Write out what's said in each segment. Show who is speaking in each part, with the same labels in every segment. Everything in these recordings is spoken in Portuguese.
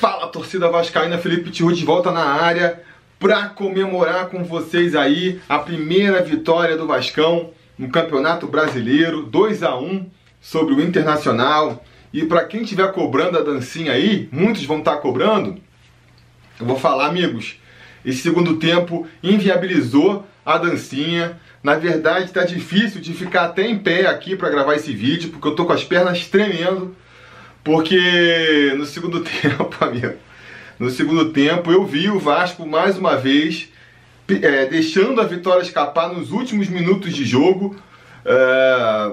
Speaker 1: Fala torcida vascaína, Felipe Tiru de volta na área para comemorar com vocês aí a primeira vitória do Vascão no Campeonato Brasileiro, 2 a 1 sobre o Internacional. E para quem estiver cobrando a dancinha aí, muitos vão estar tá cobrando. Eu vou falar, amigos, esse segundo tempo inviabilizou a dancinha. Na verdade, está difícil de ficar até em pé aqui para gravar esse vídeo, porque eu tô com as pernas tremendo porque no segundo tempo, amigo, no segundo tempo eu vi o Vasco mais uma vez é, deixando a vitória escapar nos últimos minutos de jogo. É,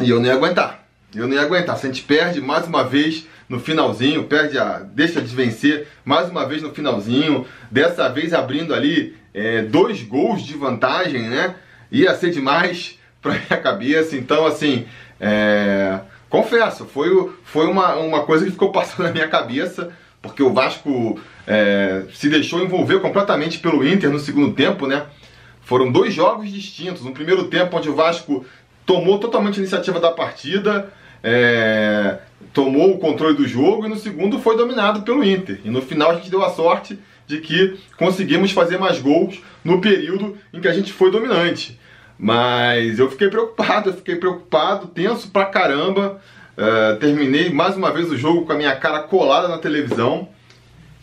Speaker 1: e eu não ia aguentar. Eu não ia aguentar. Se a gente perde mais uma vez no finalzinho, perde a. deixa de vencer mais uma vez no finalzinho, dessa vez abrindo ali é, dois gols de vantagem, né? Ia ser demais pra minha cabeça. Então, assim. É, Confesso, foi, foi uma, uma coisa que ficou passando na minha cabeça, porque o Vasco é, se deixou envolver completamente pelo Inter no segundo tempo, né? Foram dois jogos distintos. No primeiro tempo, onde o Vasco tomou totalmente a iniciativa da partida, é, tomou o controle do jogo, e no segundo foi dominado pelo Inter. E no final a gente deu a sorte de que conseguimos fazer mais gols no período em que a gente foi dominante. Mas eu fiquei preocupado, eu fiquei preocupado, tenso pra caramba. Uh, terminei mais uma vez o jogo com a minha cara colada na televisão.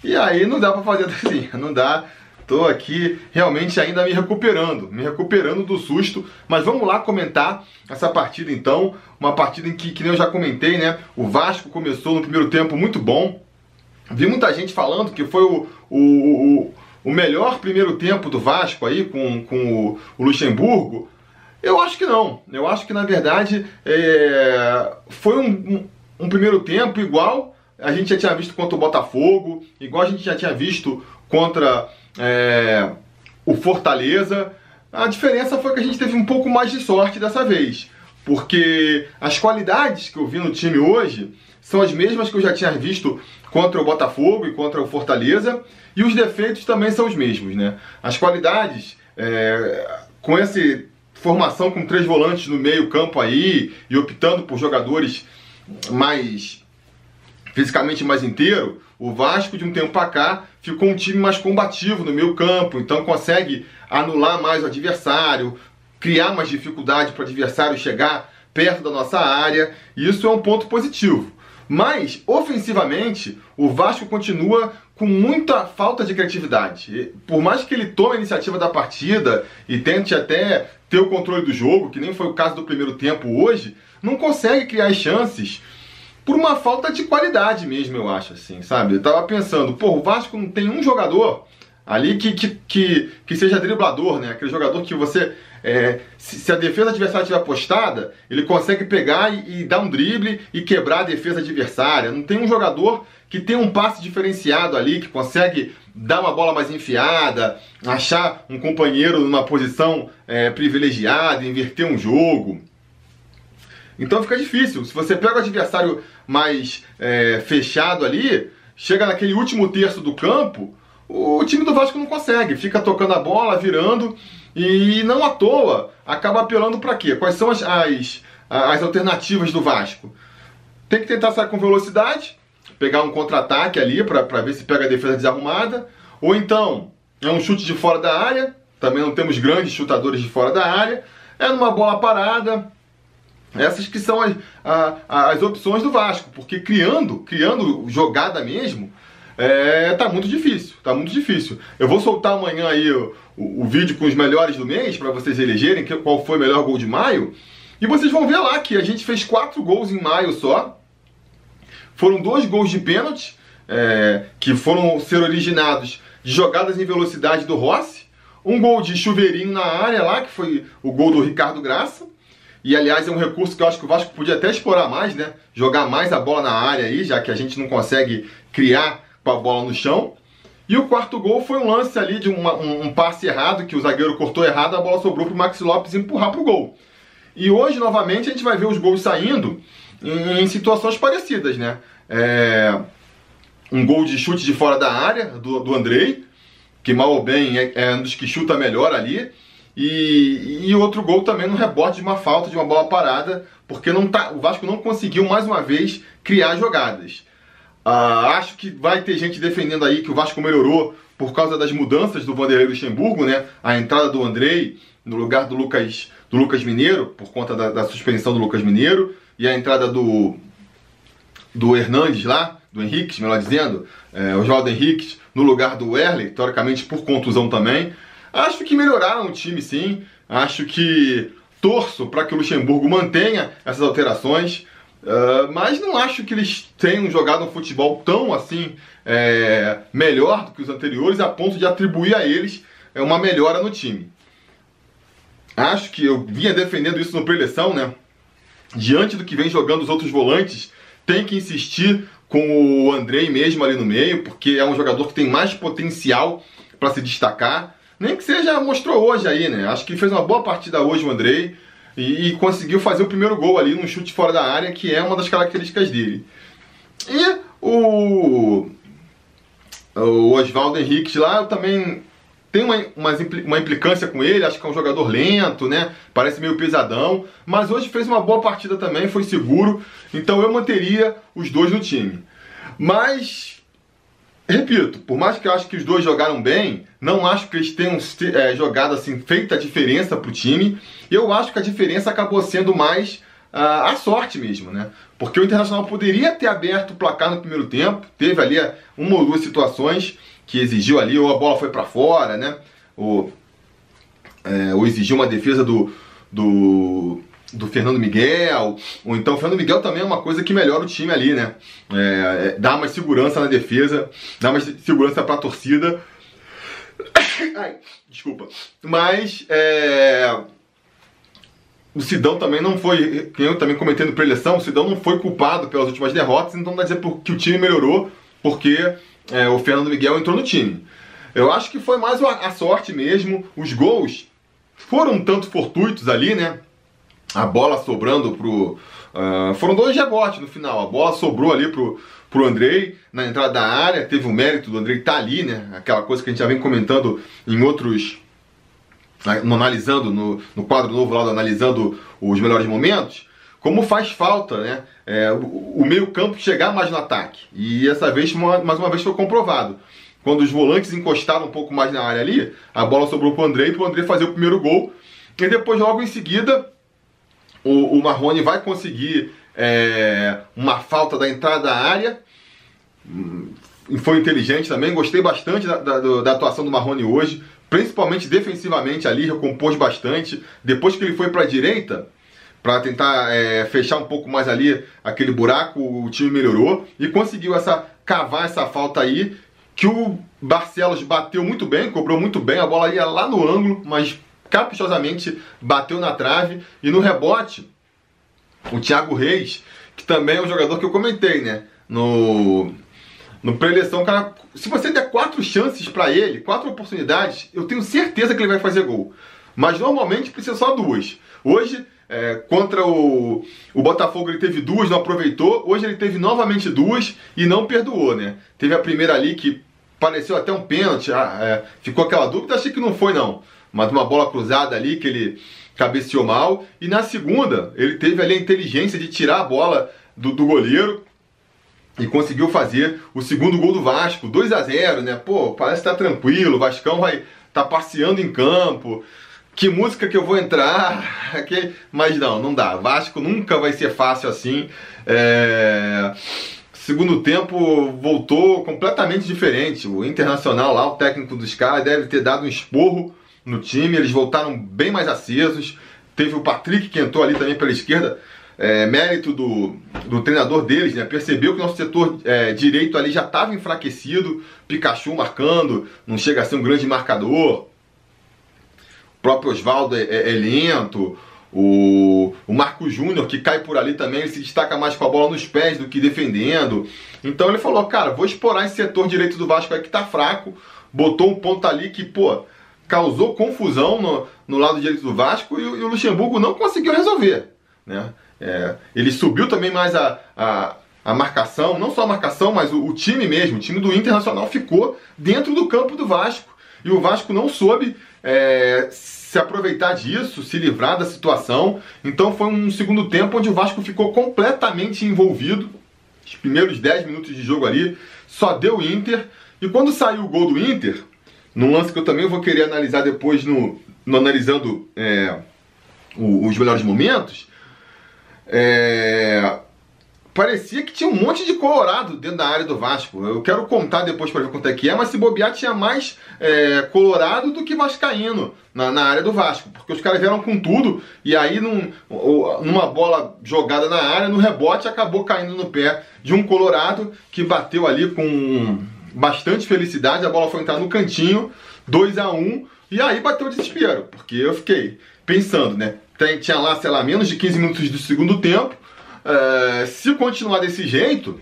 Speaker 1: E aí não dá pra fazer assim, não dá. Tô aqui realmente ainda me recuperando, me recuperando do susto. Mas vamos lá comentar essa partida então. Uma partida em que, que nem eu já comentei, né? O Vasco começou no primeiro tempo muito bom. Vi muita gente falando que foi o, o o melhor primeiro tempo do Vasco aí com, com o, Luxemburgo? Eu acho que não. Eu acho que na verdade é, foi um, um, um, primeiro tempo igual a gente já tinha visto contra o Botafogo, igual a gente já tinha visto contra é, o Fortaleza. A diferença foi que a gente teve um pouco mais de sorte dessa vez, porque as qualidades que eu vi no time hoje são as mesmas que eu já tinha visto contra o Botafogo e contra o Fortaleza, e os defeitos também são os mesmos, né? As qualidades, é, com essa formação com três volantes no meio campo aí, e optando por jogadores mais fisicamente mais inteiro, o Vasco de um tempo para cá ficou um time mais combativo no meio campo, então consegue anular mais o adversário, criar mais dificuldade para o adversário chegar perto da nossa área, e isso é um ponto positivo. Mas, ofensivamente, o Vasco continua com muita falta de criatividade. Por mais que ele tome a iniciativa da partida e tente até ter o controle do jogo, que nem foi o caso do primeiro tempo hoje, não consegue criar chances por uma falta de qualidade mesmo, eu acho, assim, sabe? Eu tava pensando, pô, o Vasco não tem um jogador ali que, que, que, que seja driblador, né? Aquele jogador que você é, se, se, a defesa adversária estiver apostada, ele consegue pegar e, e, dar um drible e quebrar a defesa adversária. Não tem um jogador que tem um passe diferenciado ali, que consegue dar uma bola mais enfiada, achar um companheiro numa posição é, privilegiada, inverter um jogo. Então fica difícil. Se você pega o adversário mais é, fechado ali, chega naquele último terço do campo, o time do Vasco não consegue, fica tocando a bola, virando e não à toa acaba apelando para quê? Quais são as, as, as alternativas do Vasco? Tem que tentar sair com velocidade, pegar um contra-ataque ali para ver se pega a defesa desarrumada, ou então é um chute de fora da área, também não temos grandes chutadores de fora da área, é numa bola parada. Essas que são as, as, as opções do Vasco, porque criando, criando jogada mesmo, é, tá muito difícil, tá muito difícil. Eu vou soltar amanhã aí o, o, o vídeo com os melhores do mês, para vocês elegerem qual foi o melhor gol de maio. E vocês vão ver lá que a gente fez quatro gols em maio só. Foram dois gols de pênalti, é, que foram ser originados de jogadas em velocidade do Rossi. Um gol de chuveirinho na área lá, que foi o gol do Ricardo Graça. E aliás é um recurso que eu acho que o Vasco podia até explorar mais, né? Jogar mais a bola na área aí, já que a gente não consegue criar com a bola no chão. E o quarto gol foi um lance ali de uma, um, um, passe errado, que o zagueiro cortou errado, a bola sobrou para o Maxi Lopes empurrar para o gol. E hoje, novamente, a gente vai ver os gols saindo em, em situações parecidas, né? É, um gol de chute de fora da área, do, do Andrei, que mal ou bem é, é um dos que chuta melhor ali. E, e outro gol também no rebote de uma falta, de uma bola parada, porque não tá, o Vasco não conseguiu mais uma vez criar jogadas. Uh, acho que vai ter gente defendendo aí que o Vasco melhorou por causa das mudanças do Vanderlei Luxemburgo, né? A entrada do Andrei no lugar do Lucas, do Lucas Mineiro, por conta da, da suspensão do Lucas Mineiro, e a entrada do, do Hernandes lá, do Henrique, melhor dizendo, é, o Jordan Henrique, no lugar do Erley, teoricamente por contusão também. Acho que melhoraram o time sim. Acho que torço para que o Luxemburgo mantenha essas alterações. Uh, mas não acho que eles tenham jogado um futebol tão assim é, melhor do que os anteriores a ponto de atribuir a eles é, uma melhora no time. Acho que eu vinha defendendo isso no preleção, né? Diante do que vem jogando os outros volantes, tem que insistir com o Andrei mesmo ali no meio, porque é um jogador que tem mais potencial para se destacar. Nem que seja mostrou hoje aí, né? Acho que fez uma boa partida hoje o Andrei e, e, conseguiu fazer o primeiro gol ali num chute fora da área, que é uma das características dele. E o, o Oswaldo Henrique lá, também tenho uma, uma, uma implicância com ele, acho que é um jogador lento, né? Parece meio pesadão, mas hoje fez uma boa partida também, foi seguro, então eu manteria os dois no time. Mas repito, por mais que eu acho que os dois jogaram bem, não acho que eles tenham é, jogado assim, feita a diferença para o time. Eu acho que a diferença acabou sendo mais uh, a sorte mesmo, né? Porque o Internacional poderia ter aberto o placar no primeiro tempo, teve ali uma ou duas situações que exigiu ali, ou a bola foi para fora, né? Ou, é, ou exigiu uma defesa do, do do Fernando Miguel, ou então o Fernando Miguel também é uma coisa que melhora o time ali, né? É, é, dá mais segurança na defesa, dá mais segurança para a torcida. Ai, desculpa. Mas é, o Sidão também não foi, eu também comentei no preleção, o Sidão não foi culpado pelas últimas derrotas, então não dá dizer que o time melhorou porque é, o Fernando Miguel entrou no time. Eu acho que foi mais a sorte mesmo, os gols foram um tanto fortuitos ali, né? A bola sobrando pro. Uh, foram dois rebotes no final. A bola sobrou ali pro, pro Andrei na entrada da área. Teve o mérito do Andrei estar tá ali, né? Aquela coisa que a gente já vem comentando em outros. Analisando no, no quadro novo lá, analisando os melhores momentos. Como faz falta, né? É, o, o meio-campo chegar mais no ataque. E essa vez, mais uma vez, foi comprovado. Quando os volantes encostaram um pouco mais na área ali, a bola sobrou pro Andrei, pro Andrei fazer o primeiro gol. E depois, logo em seguida, o, o Marrone vai conseguir é, uma falta da entrada da área. Hum, foi inteligente também, gostei bastante da, da, da atuação do Marrone hoje, principalmente defensivamente ali, recompôs bastante. Depois que ele foi para a direita, para tentar é, fechar um pouco mais ali aquele buraco, o time melhorou e conseguiu essa cavar essa falta aí que o Barcelos bateu muito bem, cobrou muito bem, a bola ia lá no ângulo, mas caprichosamente bateu na trave e no rebote o Thiago Reis, que também é um jogador que eu comentei, né? No no pré-eleição, cara, se você der quatro chances para ele, quatro oportunidades, eu tenho certeza que ele vai fazer gol. Mas normalmente precisa só duas. Hoje, é, contra o, o Botafogo, ele teve duas, não aproveitou. Hoje ele teve novamente duas e não perdoou, né? Teve a primeira ali que pareceu até um pênalti, ah, é, ficou aquela dúvida, achei que não foi não mas uma bola cruzada ali que ele cabeceou mal. E na segunda, ele teve ali a inteligência de tirar a bola do, do goleiro e conseguiu fazer o segundo gol do Vasco, 2 a 0 né? Pô, parece que tá tranquilo, o Vascão vai tá passeando em campo. Que música que eu vou entrar? Mas não, não dá. Vasco nunca vai ser fácil assim. É... Segundo tempo voltou completamente diferente. O Internacional lá, o técnico dos caras, deve ter dado um esporro no time, eles voltaram bem mais acesos. Teve o Patrick que entrou ali também pela esquerda, é, mérito do, do treinador deles, né? Percebeu que o nosso setor é, direito ali já estava enfraquecido, Pikachu marcando, não chega a ser um grande marcador. O próprio Oswaldo é, é, é lento. O, o Marco Júnior, que cai por ali também, ele se destaca mais com a bola nos pés do que defendendo. Então ele falou, cara, vou explorar esse setor direito do Vasco aí que tá fraco. Botou um ponto ali que, pô, causou confusão no, no lado direito do Vasco e, e o Luxemburgo não conseguiu resolver. Né? É, ele subiu também mais a, a, a, marcação, não só a marcação, mas o, o, time mesmo, o time do Internacional ficou dentro do campo do Vasco. E o Vasco não soube é, se aproveitar disso, se livrar da situação. Então foi um segundo tempo onde o Vasco ficou completamente envolvido Os primeiros 10 minutos de jogo ali, só deu Inter. E quando saiu o gol do Inter, num lance que eu também vou querer analisar depois no, no analisando é, o, os melhores momentos, é, parecia que tinha um monte de colorado dentro da área do Vasco. Eu quero contar depois para ver quanto é que é, mas se bobear tinha mais é, colorado do que vascaíno na, na, área do Vasco, porque os caras vieram com tudo e aí num, numa bola jogada na área, no rebote acabou caindo no pé de um colorado que bateu ali com bastante felicidade, a bola foi entrar no cantinho, 2 a 1 um, e aí bateu o desespero, porque eu fiquei pensando, né? Tinha lá, sei lá, menos de 15 minutos do segundo tempo, é, se continuar desse jeito,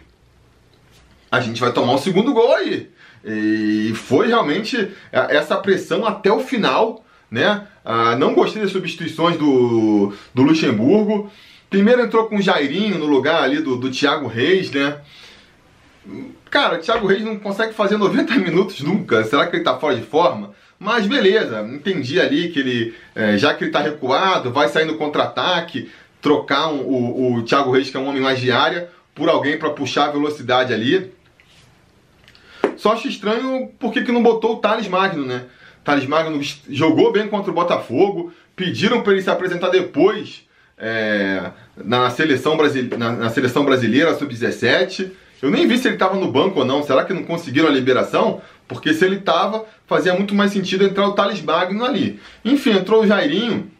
Speaker 1: a gente vai tomar um segundo gol aí. E foi realmente é, essa pressão até o final, né? Ah, não gostei das substituições do, do Luxemburgo. Primeiro entrou com o Jairinho no lugar ali do, do Thiago Reis, né? Cara, o Thiago Reis não consegue fazer 90 minutos nunca. Será que ele tá fora de forma? Mas beleza, entendi ali que ele, é, já que ele tá recuado, vai sair no contra-ataque, trocar um, o, o Thiago Reis, que é um homem mais de área, por alguém para puxar a velocidade ali. Só acho estranho porque que não botou o Thales Magno, né? Thales Magno jogou bem contra o Botafogo, pediram para ele se apresentar depois é, na, seleção na, na seleção brasileira, sub-17. Eu nem vi se ele estava no banco ou não. Será que não conseguiram a liberação? Porque se ele estava, fazia muito mais sentido entrar o Thales Magno ali. Enfim, entrou o Jairinho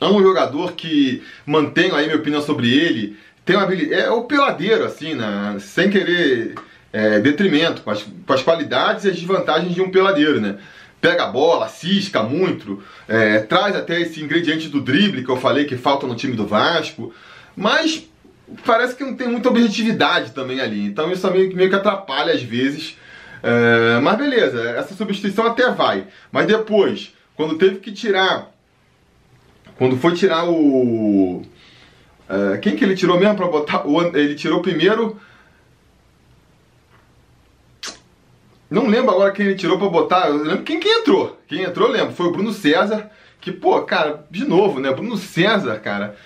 Speaker 1: é um jogador que mantenho aí minha opinião sobre ele. Tem uma habilidade, é o peladeiro, assim, né? sem querer é, detrimento, com as, com as qualidades e as desvantagens de um peladeiro, né? Pega a bola, cisca muito, é, traz até esse ingrediente do drible que eu falei que falta no time do Vasco, mas parece que não tem muita objetividade também ali. Então isso meio, meio que atrapalha às vezes. É, mas beleza, essa substituição até vai. Mas depois, quando teve que tirar quando foi tirar o. Uh, quem que ele tirou mesmo pra botar? O, ele tirou primeiro. Não lembro agora quem ele tirou pra botar. Eu lembro quem que entrou. Quem entrou, lembro. Foi o Bruno César. Que, pô, cara, de novo, né? Bruno César, cara.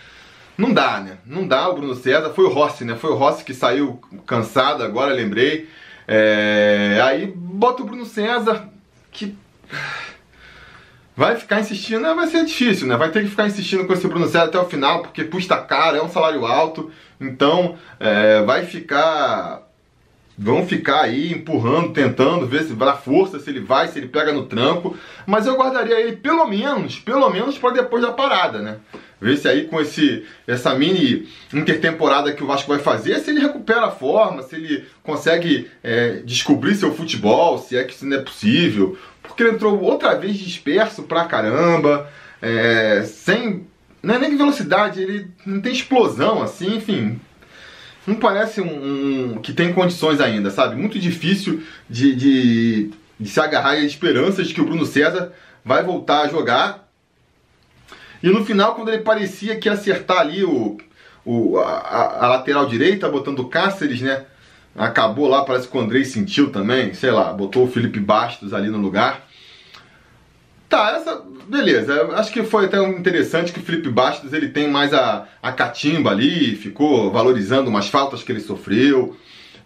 Speaker 1: Não dá, né? Não dá o Bruno César. Foi o Rossi, né? Foi o Rossi que saiu cansado, agora lembrei. É... Aí bota o Bruno César, que vai ficar insistindo, né? vai ser difícil, né? Vai ter que ficar insistindo com esse Bruno César até o final, porque custa caro, é um salário alto, então é, vai ficar. Vão ficar aí empurrando, tentando ver se dá força, se ele vai, se ele pega no tranco. Mas eu guardaria ele pelo menos, pelo menos para depois da parada, né? Ver se aí com esse, essa mini intertemporada que o Vasco vai fazer, se ele recupera a forma, se ele consegue é, descobrir seu futebol, se é que isso não é possível, porque ele entrou outra vez disperso pra caramba, é, sem. Não é nem velocidade, ele não tem explosão, assim, enfim. Não parece um, um que tem condições ainda, sabe? Muito difícil de, de, de se agarrar às esperanças de que o Bruno César vai voltar a jogar. E no final, quando ele parecia que ia acertar ali o, o, a, a lateral direita, botando o Cáceres, né? Acabou lá, parece que o Andrei sentiu também, sei lá, botou o Felipe Bastos ali no lugar. Tá, essa. Beleza, acho que foi até interessante que o Felipe Bastos ele tem mais a, a catimba ali, ficou valorizando umas faltas que ele sofreu.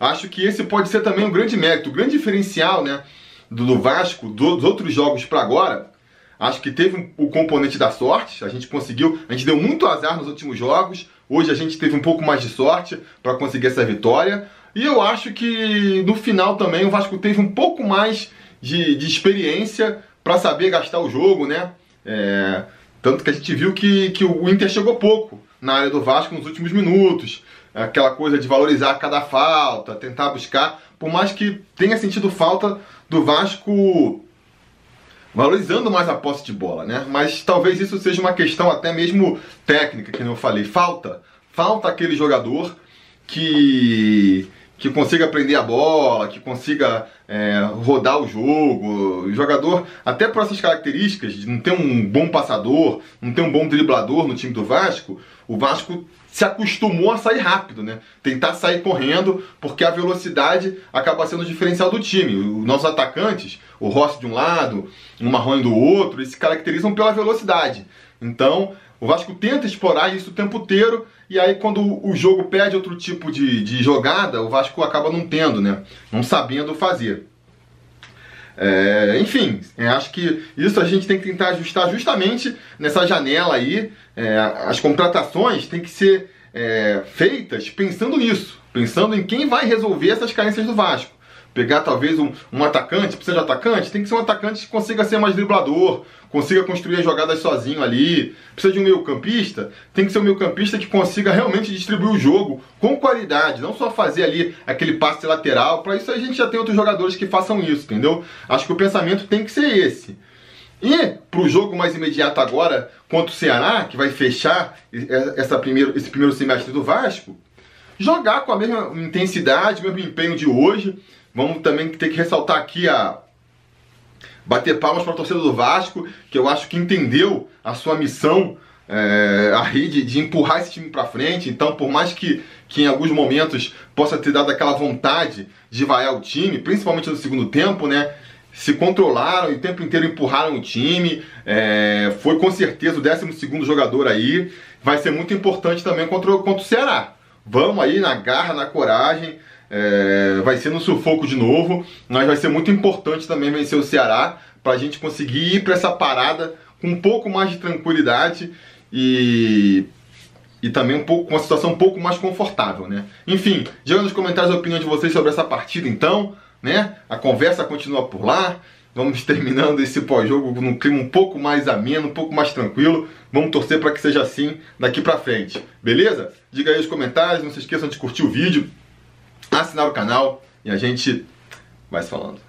Speaker 1: Acho que esse pode ser também um grande mérito, o um grande diferencial, né? Do, do Vasco, do, dos outros jogos para agora. Acho que teve o componente da sorte, a gente conseguiu, a gente deu muito azar nos últimos jogos, hoje a gente teve um pouco mais de sorte para conseguir essa vitória. E eu acho que no final também o Vasco teve um pouco mais de, de experiência para saber gastar o jogo, né? É, tanto que a gente viu que, que o Inter chegou pouco na área do Vasco nos últimos minutos. Aquela coisa de valorizar cada falta, tentar buscar. Por mais que tenha sentido falta do Vasco valorizando mais a posse de bola, né? Mas talvez isso seja uma questão até mesmo técnica, que eu falei. Falta, falta aquele jogador que que consiga prender a bola, que consiga é, rodar o jogo. O jogador, até por essas características, de não ter um bom passador, não ter um bom driblador no time do Vasco, o Vasco se acostumou a sair rápido, né? Tentar sair correndo, porque a velocidade acaba sendo o diferencial do time. Os nossos atacantes, o Rossi de um lado, o Marrone do outro, eles se caracterizam pela velocidade. Então, O Vasco tenta explorar isso o tempo inteiro e aí quando o jogo pede outro tipo de, de jogada, o Vasco acaba não tendo, né? Não sabendo fazer. É, enfim, é, acho que isso a gente tem que tentar ajustar justamente nessa janela aí. É, as contratações têm que ser é, feitas pensando nisso, pensando em quem vai resolver essas carências do Vasco pegar talvez um, um atacante, precisa de atacante, tem que ser um atacante que consiga ser mais driblador, consiga construir as jogadas sozinho ali. Precisa de um meio campista, tem que ser um meio campista que consiga realmente distribuir o jogo com qualidade, não só fazer ali aquele passe lateral. Para isso a gente já tem outros jogadores que façam isso, entendeu? Acho que o pensamento tem que ser esse. E para o jogo mais imediato agora contra o Ceará, que vai fechar essa primeiro, esse primeiro semestre do Vasco, jogar com a mesma intensidade, mesmo empenho de hoje. Vamos também ter que ressaltar aqui a bater palmas para a torcida do Vasco, que eu acho que entendeu a sua missão é, a rede de empurrar esse time para frente. Então, por mais que, que em alguns momentos possa ter dado aquela vontade de vaiar o time, principalmente no segundo tempo, né? Se controlaram e o tempo inteiro empurraram o time. É, foi com certeza o 12 jogador aí. Vai ser muito importante também contra, contra o Ceará. Vamos aí na garra, na coragem. É, vai ser no sufoco de novo, mas vai ser muito importante também vencer o Ceará para a gente conseguir ir para essa parada com um pouco mais de tranquilidade e, e também um pouco, com uma situação um pouco mais confortável, né? Enfim, diga nos comentários a opinião de vocês sobre essa partida, então, né? A conversa continua por lá. Vamos terminando esse pós-jogo num clima um pouco mais ameno, um pouco mais tranquilo. Vamos torcer para que seja assim daqui para frente. Beleza? Diga aí nos comentários, não se esqueçam de curtir o vídeo assinar o canal e a gente vai se falando.